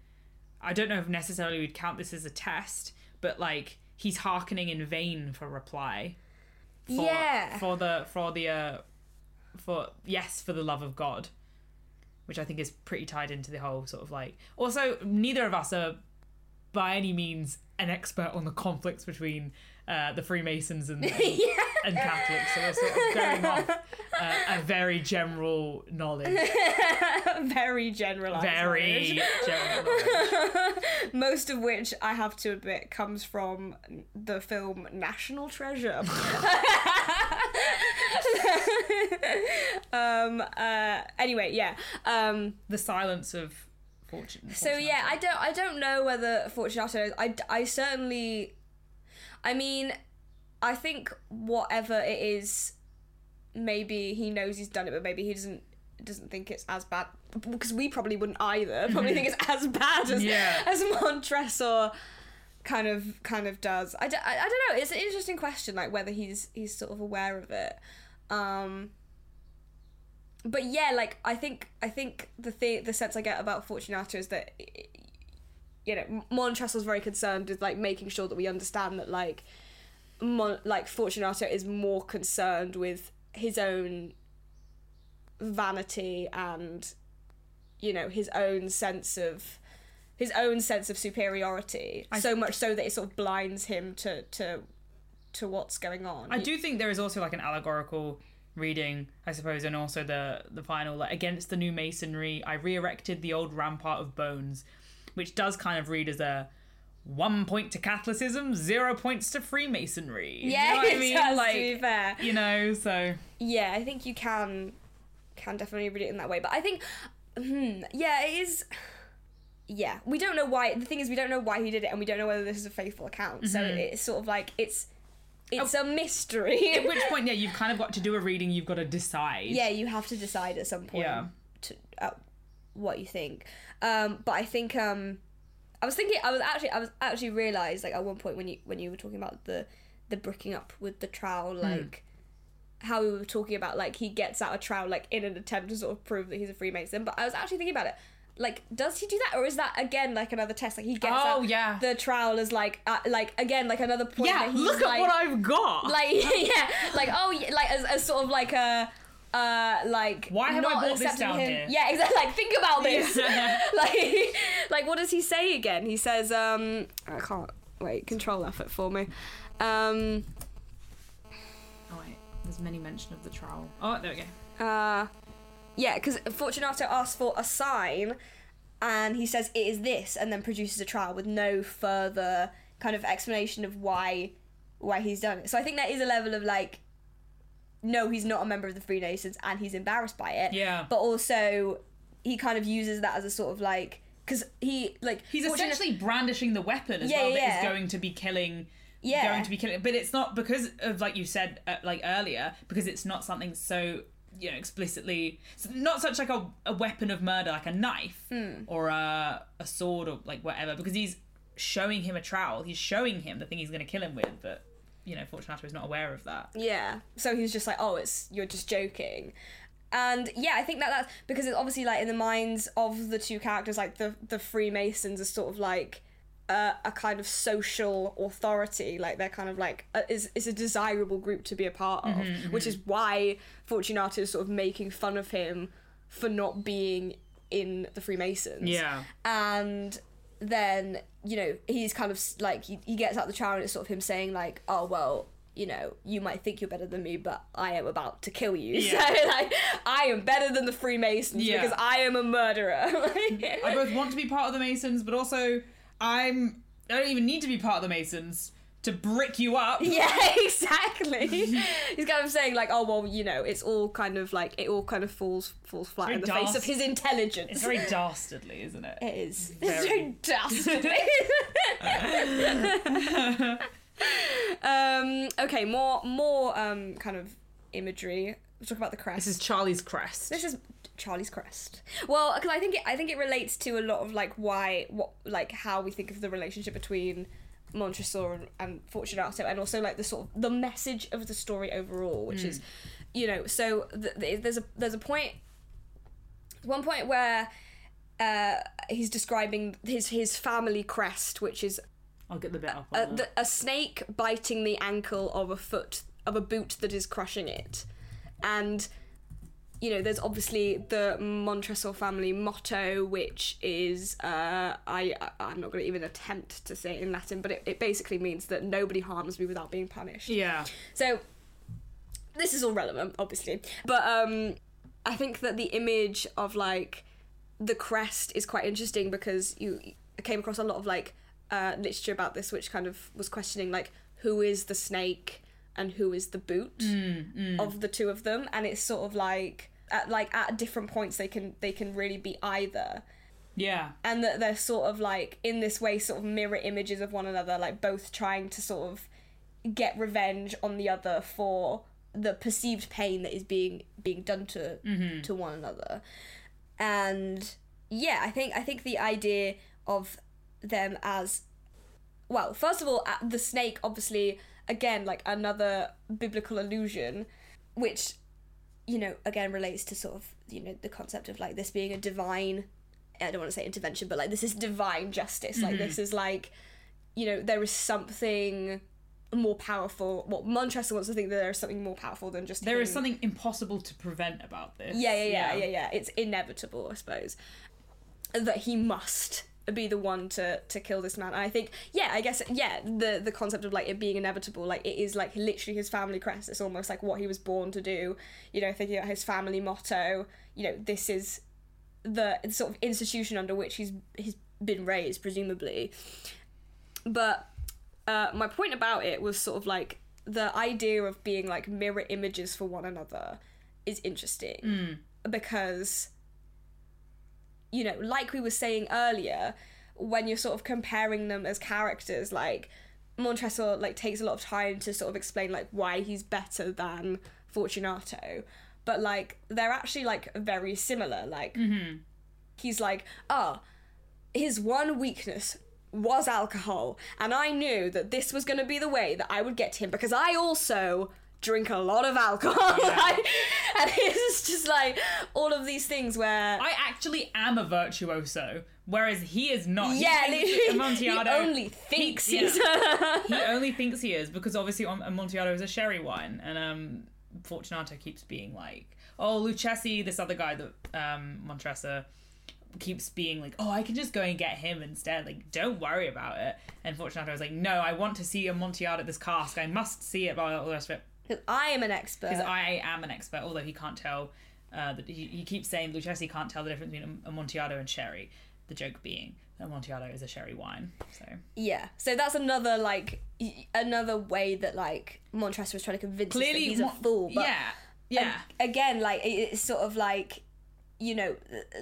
I don't know if necessarily we'd count this as a test, but like he's hearkening in vain for reply. For, Yeah. For the for the uh, for yes for the love of God, which I think is pretty tied into the whole sort of like. Also, neither of us are by any means an expert on the conflicts between uh, the Freemasons and, and, and Catholics, so we're sort of going off uh, a very general knowledge, very generalized knowledge. very general knowledge. most of which I have to admit comes from the film National Treasure. um. Uh. Anyway, yeah. Um. The silence of fortune. So yeah, I don't. I don't know whether Fortunato. I. I certainly. I mean, I think whatever it is, maybe he knows he's done it, but maybe he doesn't doesn't think it's as bad because we probably wouldn't either. Probably think it's as bad as Yeah. as Montresor kind of kind of does. I, d- I, I don't know. It's an interesting question, like whether he's he's sort of aware of it. Um, but yeah, like I think I think the thing the sense I get about Fortunato is that you know Montresor's very concerned with like making sure that we understand that like Mon- like Fortunato is more concerned with his own vanity and you know his own sense of his own sense of superiority so much so that it sort of blinds him to to to what's going on. I do think there is also like an allegorical reading, I suppose, and also the the final like against the new masonry, I re-erected the old rampart of bones, which does kind of read as a one point to Catholicism, zero points to Freemasonry. You yeah know what I mean? does, like to be fair you know, so yeah i think you can can definitely read it in that way but i think hmm, yeah it is yeah we don't know why the thing is we don't know why he did it and we don't know whether this is a faithful account so Mm-hmm. it's sort of like it's it's Oh. a mystery at which point, yeah, you've kind of got to do a reading. You've got to decide. yeah you have to decide at some point Yeah. to uh, what you think um but i think um i was thinking i was actually i was actually realized like at one point when you when you were talking about the the bricking up with the trowel Hmm. like how we were talking about like he gets out a trowel like in an attempt to sort of prove that he's a freemason but i was actually thinking about it like does he do that or is that again like another test like he gets Oh, out yeah. the trowel as like uh, like again like another point Yeah, look like, at what I've got. like yeah like oh yeah, like as, as sort of like a uh like Why have I not brought this accepting down him. here? yeah exactly like think about this Yeah. like like what does he say again he says um i can't wait control effort for me um oh wait, there's many mention of the trowel. Oh, there we go. uh yeah because fortunato asks for a sign and he says it is this and then produces a trowel with no further kind of explanation of why why he's done it so i think there is a level of like no he's not a member of the freemasons and he's embarrassed by it Yeah. but also he kind of uses that as a sort of like because he like He's essentially brandishing the weapon as Yeah, well yeah, that is going to be killing. Yeah. Going to be killing, but it's not because of like you said uh, like earlier because it's not something so you know explicitly it's not such like a, a weapon of murder like a knife Hmm. or a a sword or like whatever because he's showing him a trowel he's showing him the thing he's going to kill him with but you know Fortunato is not aware of that. Yeah. So he was just like, "Oh, it's you're just joking," and yeah, I think that that's because it's obviously like in the minds of the two characters, like the the Freemasons are sort of like uh, a kind of social authority, like they're kind of like a, is is a desirable group to be a part of, which is why Fortunato is sort of making fun of him for not being in the Freemasons. Yeah. And then you know he's kind of like he, he gets out the trowel and it's sort of him saying like oh well you know, you might think you're better than me, but I am about to kill you. Yeah. So like, I am better than the Freemasons Yeah. because I am a murderer. I both want to be part of the Masons, but also I'm. I don't even need to be part of the Masons to brick you up. Yeah, exactly. He's kind of saying like, oh well, you know, it's all kind of like it all kind of falls falls flat in the face of his intelligence. It's very dastardly, isn't it? It is. Very. It's very dastardly. um, okay, more more um kind of imagery. Let's talk about the crest. This is Charlie's crest. This is Charlie's crest. Well, because I think it, I think it relates to a lot of like why what like how we think of the relationship between Montresor and, and Fortunato, and also like the sort of the message of the story overall, which is, you know, so th- th- there's a there's a point, one point where uh, he's describing his his family crest, which is I'll get the bit up. a, the, a snake biting the ankle of a foot of a boot that is crushing it, and you know there's obviously the Montresor family motto, which is uh, I I'm not going to even attempt to say it in Latin, but it, it basically means that nobody harms me without being punished. yeah. So this is all relevant, obviously, but um, I think that the image of like the crest is quite interesting because you came across a lot of like uh, literature about this, which kind of was questioning like who is the snake and who is the boot mm, mm. of the two of them, and it's sort of like at like at different points they can they can really be either. Yeah. and that they're sort of like in this way sort of mirror images of one another like both trying to sort of get revenge on the other for the perceived pain that is being being done to mm-hmm. to one another. And yeah i think i think the idea of them as well first of all uh, the snake obviously again like another biblical allusion which you know again relates to sort of you know the concept of like this being a divine I don't want to say intervention, but like this is divine justice. Like this mm-hmm. is like, you know, there is something more powerful. Well, Montresor wants to think that there is something more powerful than just There him. is something impossible to prevent about this. Yeah, yeah, yeah, yeah, yeah. It's inevitable, I suppose, that he must be the one to to kill this man. And I think, yeah, I guess, yeah, the the concept of like it being inevitable, like it is like literally his family crest. It's almost like what he was born to do. You know, thinking about his family motto. You know, this is the sort of institution under which he's he's been raised, presumably. But uh, my point about it was sort of like the idea of being like mirror images for one another is interesting because you know like we were saying earlier when you're sort of comparing them as characters like Montresor like takes a lot of time to sort of explain like why he's better than Fortunato. But like they're actually like very similar like he's like ah his one weakness was alcohol and i knew that this was going to be the way that i would get him because i also drink a lot of alcohol Like, and it's just like all of these things where I actually am a virtuoso, whereas he is not. Yeah literally, Amontillado- he only thinks he- he's he only thinks he is because obviously Am- Amontillado is a sherry wine, and um, Fortunato keeps being like, "Oh, Lucchesi, this other guy that um, Montresor keeps being like, oh, I can just go and get him instead. Like, don't worry about it." And Fortunato is like, "No, I want to see Amontillado at this cask. I must see it." Blah blah all the rest of it. 'Cause i am an expert Because I am an expert, although he can't tell. Uh, that he, he keeps saying Lucchesi can't tell the difference between Amontillado and sherry. The joke being that Amontillado is a sherry wine. So yeah so that's another like another way that like Montresor is trying to convince clearly, he's a fool but yeah, yeah. Again like it's sort of like you know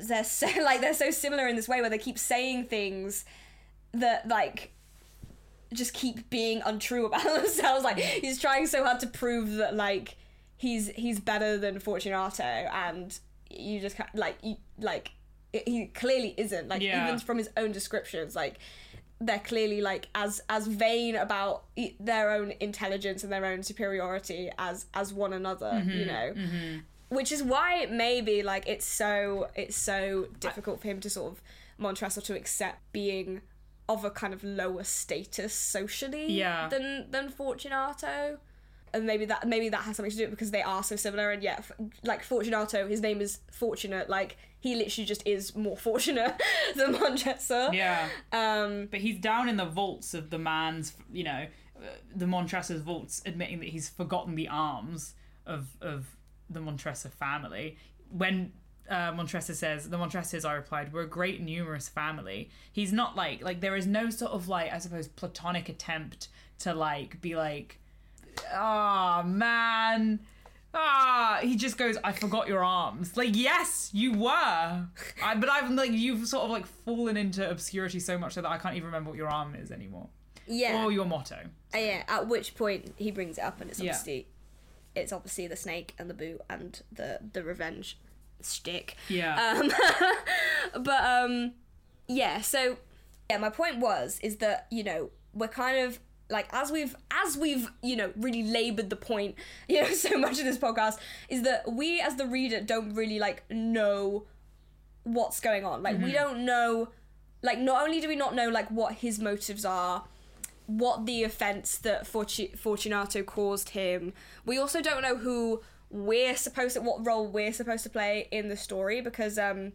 they're so like they're so similar in this way where they keep saying things that like just keep being untrue about themselves. Like he's trying so hard to prove that like he's he's better than Fortunato and you just like you like he clearly isn't. Like Yeah. even from his own descriptions like they're clearly like as as vain about their own intelligence and their own superiority as as one another you mm-hmm, know? Mm-hmm. which is why it may be like it's so it's so difficult for him to sort of Montresor to accept being of a kind of lower status socially Yeah. than than Fortunato and maybe that maybe that has something to do with it because they are so similar and yet f- like Fortunato his name is Fortunate like he literally just is more fortunate than Montresor Yeah. um But he's down in the vaults of the man's, you know, the Montresor's vaults admitting that he's forgotten the arms of of the Montresor family. When uh, Montresor says, the Montresors, I replied, we're a great numerous family. He's not like, like, there is no sort of like, I suppose, platonic attempt to like be like, ah, man. Ah, he just goes, I forgot your arms. Like, yes, you were. I, but I've like, you've sort of like fallen into obscurity so much so that I can't even remember what your arm is anymore. Yeah. Or your motto. Uh, yeah. At which point he brings it up, and it's Yeah. obviously, it's obviously the snake and the boot and the the revenge stick. Yeah. Um, but um, yeah. So yeah, my point was is that you know we're kind of like as we've as we've you know really labored the point you know so much of this podcast is that we as the reader don't really like know what's going on like we don't know like not only do we not know like what his motives are what the offense that Fortu- Fortunato caused him. We also don't know who we're supposed to, what role we're supposed to play in the story because, um,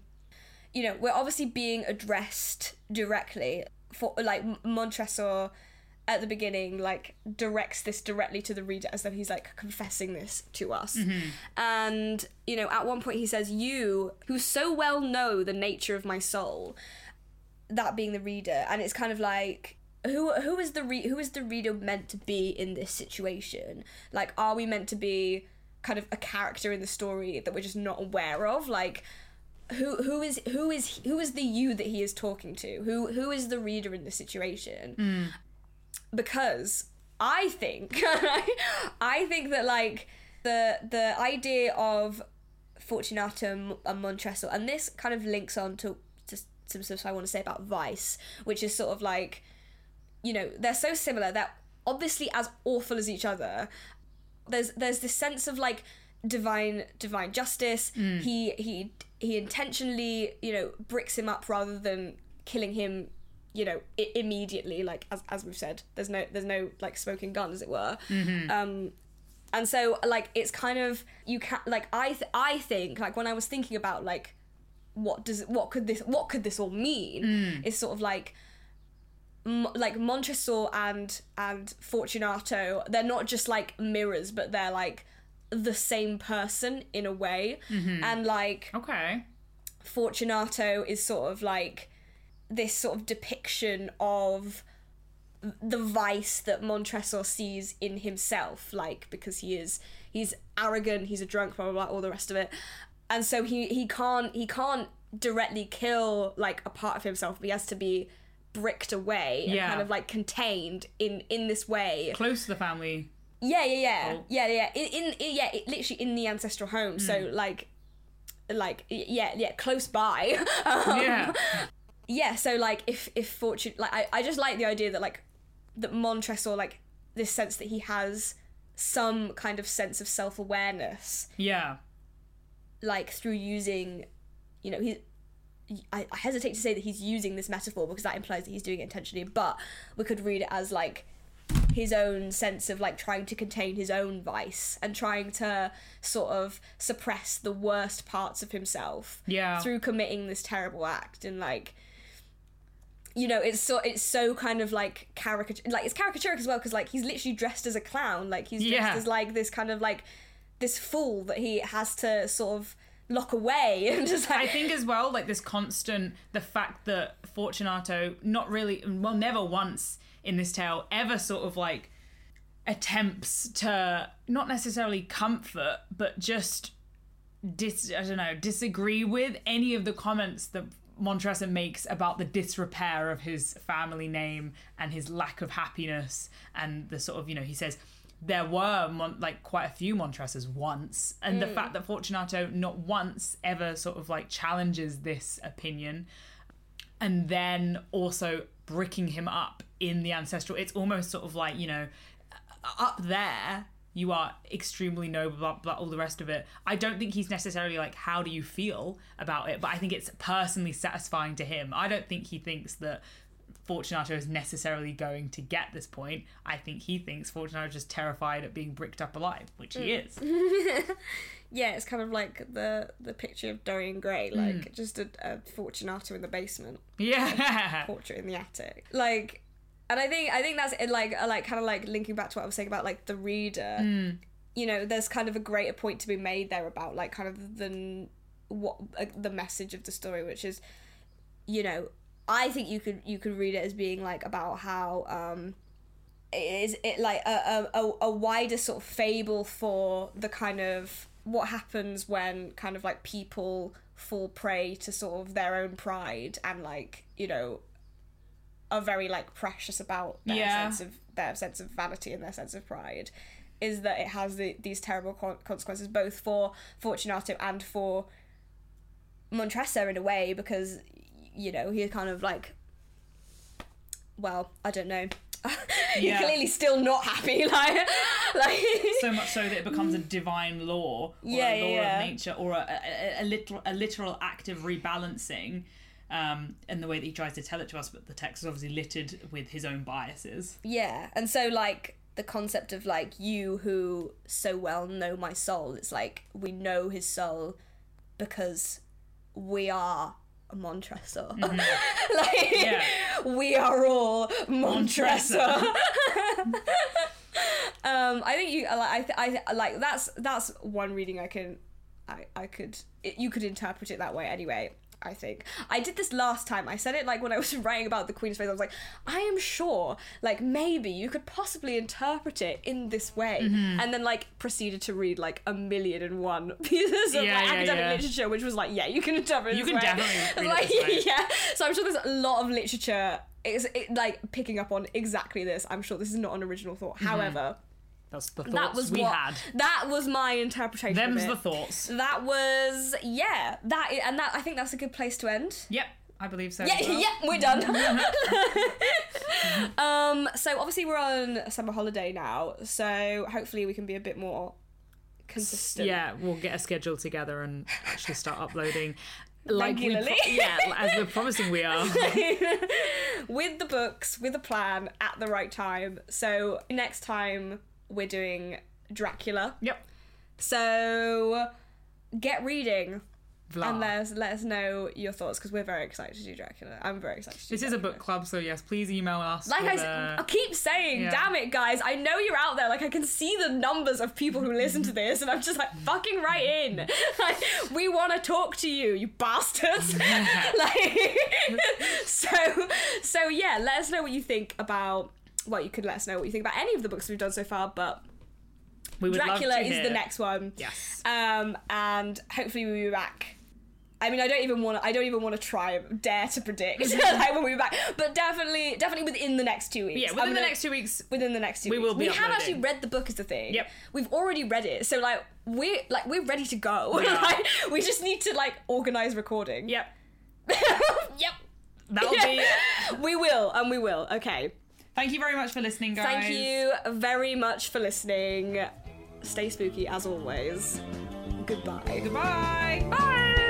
you know, we're obviously being addressed directly. For like Montresor at the beginning, like directs this directly to the reader as though he's like confessing this to us. And you know, at one point he says, "You who so well know the nature of my soul." that being the reader and it's kind of like who who is the re- who is the reader meant to be in this situation like are we meant to be kind of a character in the story that we're just not aware of like who who is who is who is the you that he is talking to who who is the reader in this situation hmm. because i think i think that like the the idea of fortunato and and Montresor, and this kind of links on to, to some stuff I want to say about Vice, which is sort of like, you know, they're so similar. They're obviously as awful as each other. There's there's this sense of like divine divine justice. Hmm. He he he intentionally you know bricks him up rather than killing him. You know, I- immediately, like as, as we've said, there's no there's no like smoking gun, as it were. Mm-hmm. Um, and so like it's kind of you can like I th- I think like when I was thinking about like what does what could this what could this all mean hmm. is sort of like like Montresor and and Fortunato they're not just like mirrors but they're like the same person in a way. Mm-hmm. And like okay. Fortunato is sort of like this sort of depiction of the vice that Montresor sees in himself, like because he is he's arrogant, he's a drunk, blah blah blah, all the rest of it, and so he he can't he can't directly kill like a part of himself, but he has to be bricked away and kind of like contained in in this way. Close to the family. Yeah, yeah, yeah, Oh. yeah, yeah. In, in, yeah, it, literally in the ancestral home. So like, like yeah, yeah, close by. um, Yeah. yeah so like if if fortune like I, I just like the idea that like that Montresor like this sense that he has some kind of sense of self-awareness Yeah. like through using you know he I, I hesitate to say that he's using this metaphor because that implies that he's doing it intentionally but we could read it as like his own sense of like trying to contain his own vice and trying to sort of suppress the worst parts of himself Yeah. through committing this terrible act and like you know it's so it's so kind of like caricature like it's caricaturic as well because like he's literally dressed as a clown like he's dressed Yeah. as like this kind of like this fool that he has to sort of lock away and just like I think as well, like this constant, the fact that Fortunato not really, well, never once in this tale ever sort of like attempts to not necessarily comfort, but just dis, I don't know, disagree with any of the comments that Montresor makes about the disrepair of his family name and his lack of happiness and the sort of, you know, he says there were Mon- like quite a few Montresors once, and the hmm. fact that Fortunato not once ever sort of like challenges this opinion, and then also bricking him up in the ancestral. It's almost sort of like you know, up there you are extremely noble, blah, blah, all the rest of it. I don't think he's necessarily like, how do you feel about it? But I think it's personally satisfying to him. I don't think he thinks that Fortunato is necessarily going to get this point. I think he thinks Fortunato is just terrified at being bricked up alive, which he is. yeah it's kind of like the the picture of Dorian Gray like just a, a Fortunato in the basement Yeah. portrait in the attic like and I think I think that's it, like uh, like kind of like linking back to what I was saying about like the reader. Hmm. You know, there's kind of a greater point to be made there about like kind of the what uh, the message of the story, which is, you know, I think you could you could read it as being like about how um, it is it like a, a, a, wider sort of fable for the kind of what happens when kind of like people fall prey to sort of their own pride and like you know are very like precious about their Yeah. sense of their sense of vanity and their sense of pride is that it has the, these terrible con- consequences both for Fortunato and for Montresor in a way because you know he's kind of like well I don't know. He's Yeah. clearly still not happy like like so much so that it becomes a divine law or Yeah, a law yeah, of nature or a, a, a, literal, a literal act of rebalancing um, in the way that he tries to tell it to us but the text is obviously littered with his own biases. Yeah, and so like the concept of like you who so well know my soul, it's like we know his soul because we are Montresor. like Yeah. we are all Montresor. um, I think you like I, I like that's that's one reading I can I I could it, you could interpret it that way anyway. I think I did this last time. I said it like when I was writing about the Queen's face. I was like, I am sure, like maybe you could possibly interpret it in this way, Mm-hmm. and then like proceeded to read like a million and one pieces of Yeah, like, yeah, academic yeah. literature, which was like, yeah, you can interpret it You can way. definitely like, this way. yeah. So I'm sure there's a lot of literature. It's it, like picking up on exactly this. I'm sure this is not an original thought. Mm-hmm. However, that's the thoughts that was we what, had That was my interpretation. them's the thoughts That was yeah. That and that I think that's a good place to end. yep I believe so Yeah, well. yeah, we're done. um, so obviously we're on summer holiday now, so hopefully we can be a bit more consistent. Yeah, we'll get a schedule together and actually start uploading. Like Regularly. pro- yeah, as we're promising we are. with the books, with a plan at the right time. So next time we're doing Dracula. Yep. So get reading Vla. and let us let us know your thoughts because we're very excited to do Dracula. I'm very excited to do This is a book club, so yes, please email us. Like I keep saying, yeah. damn it, guys! I know you're out there. Like I can see the numbers of people who listen to this, and I'm just like, fucking right in. Like we want to talk to you, you bastards. like so, so yeah. Let us know what you think about. Well, you could let us know what you think about any of the books we've done so far, but we would love Dracula to is hear. the next one. Yes. Um, and hopefully we'll be back. I mean, I don't even want to. I don't even want to try dare to predict like when we'll be back, but definitely, definitely within the next two weeks. Yeah, I'm within the gonna- next two weeks. within the next two We weeks. will be we have actually read the book is the thing. Yep. We've already read it. So like we're like we're ready to go. We like, we just need to like organize recording. Yep. yep. That'll be. We will and we will. Okay. Thank you very much for listening, guys. Thank you very much for listening. Stay spooky as always. Goodbye. Goodbye. Bye.